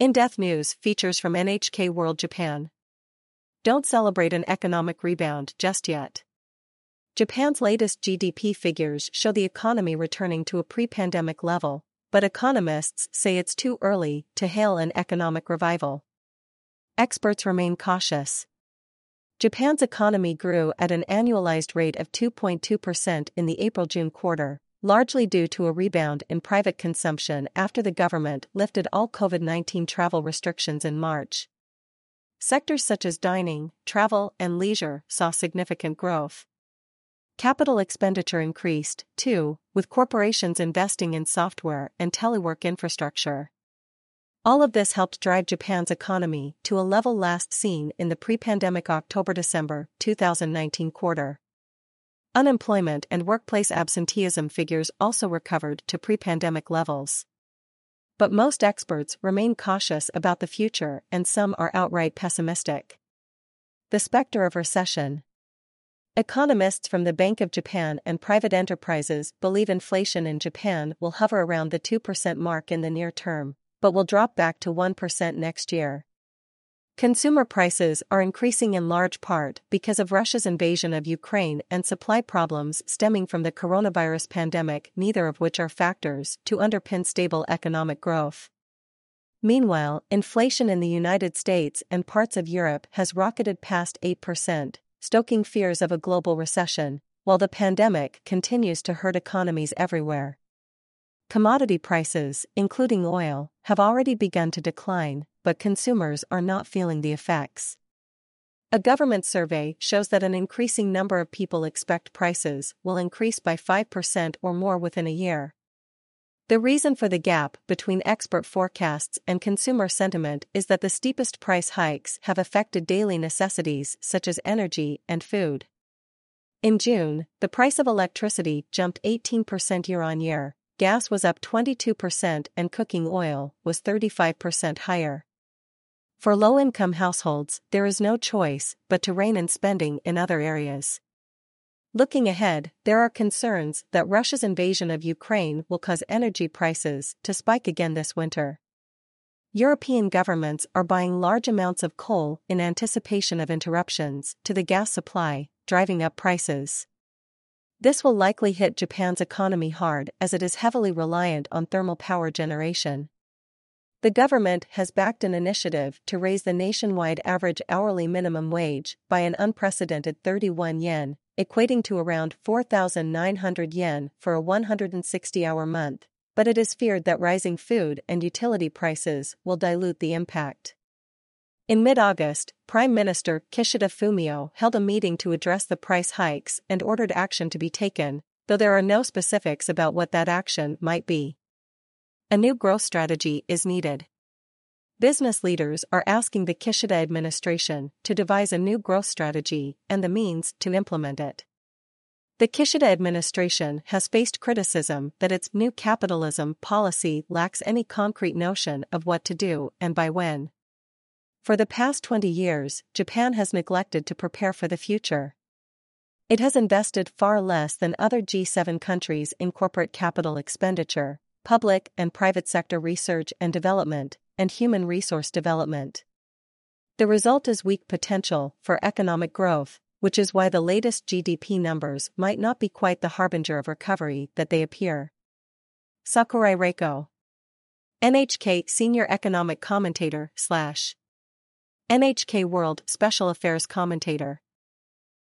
In Depth News features from NHK World Japan. Don't celebrate an economic rebound just yet. Japan's latest GDP figures show the economy returning to a pre pandemic level, but economists say it's too early to hail an economic revival. Experts remain cautious. Japan's economy grew at an annualized rate of 2.2% in the April June quarter, largely due to a rebound in private consumption after the government lifted all COVID 19 travel restrictions in March. Sectors such as dining, travel, and leisure saw significant growth. Capital expenditure increased, too, with corporations investing in software and telework infrastructure. All of this helped drive Japan's economy to a level last seen in the pre pandemic October December 2019 quarter. Unemployment and workplace absenteeism figures also recovered to pre pandemic levels. But most experts remain cautious about the future and some are outright pessimistic. The specter of recession. Economists from the Bank of Japan and private enterprises believe inflation in Japan will hover around the 2% mark in the near term, but will drop back to 1% next year. Consumer prices are increasing in large part because of Russia's invasion of Ukraine and supply problems stemming from the coronavirus pandemic, neither of which are factors to underpin stable economic growth. Meanwhile, inflation in the United States and parts of Europe has rocketed past 8%, stoking fears of a global recession, while the pandemic continues to hurt economies everywhere. Commodity prices, including oil, have already begun to decline, but consumers are not feeling the effects. A government survey shows that an increasing number of people expect prices will increase by 5% or more within a year. The reason for the gap between expert forecasts and consumer sentiment is that the steepest price hikes have affected daily necessities such as energy and food. In June, the price of electricity jumped 18% year on year, gas was up 22%, and cooking oil was 35% higher. For low income households, there is no choice but to rein in spending in other areas. Looking ahead, there are concerns that Russia's invasion of Ukraine will cause energy prices to spike again this winter. European governments are buying large amounts of coal in anticipation of interruptions to the gas supply, driving up prices. This will likely hit Japan's economy hard as it is heavily reliant on thermal power generation. The government has backed an initiative to raise the nationwide average hourly minimum wage by an unprecedented 31 yen, equating to around 4,900 yen for a 160 hour month, but it is feared that rising food and utility prices will dilute the impact. In mid August, Prime Minister Kishida Fumio held a meeting to address the price hikes and ordered action to be taken, though there are no specifics about what that action might be. A new growth strategy is needed. Business leaders are asking the Kishida administration to devise a new growth strategy and the means to implement it. The Kishida administration has faced criticism that its new capitalism policy lacks any concrete notion of what to do and by when. For the past 20 years, Japan has neglected to prepare for the future. It has invested far less than other G7 countries in corporate capital expenditure, public and private sector research and development, and human resource development. The result is weak potential for economic growth, which is why the latest GDP numbers might not be quite the harbinger of recovery that they appear. Sakurai Reiko NHK Senior Economic Commentator slash NHK World Special Affairs Commentator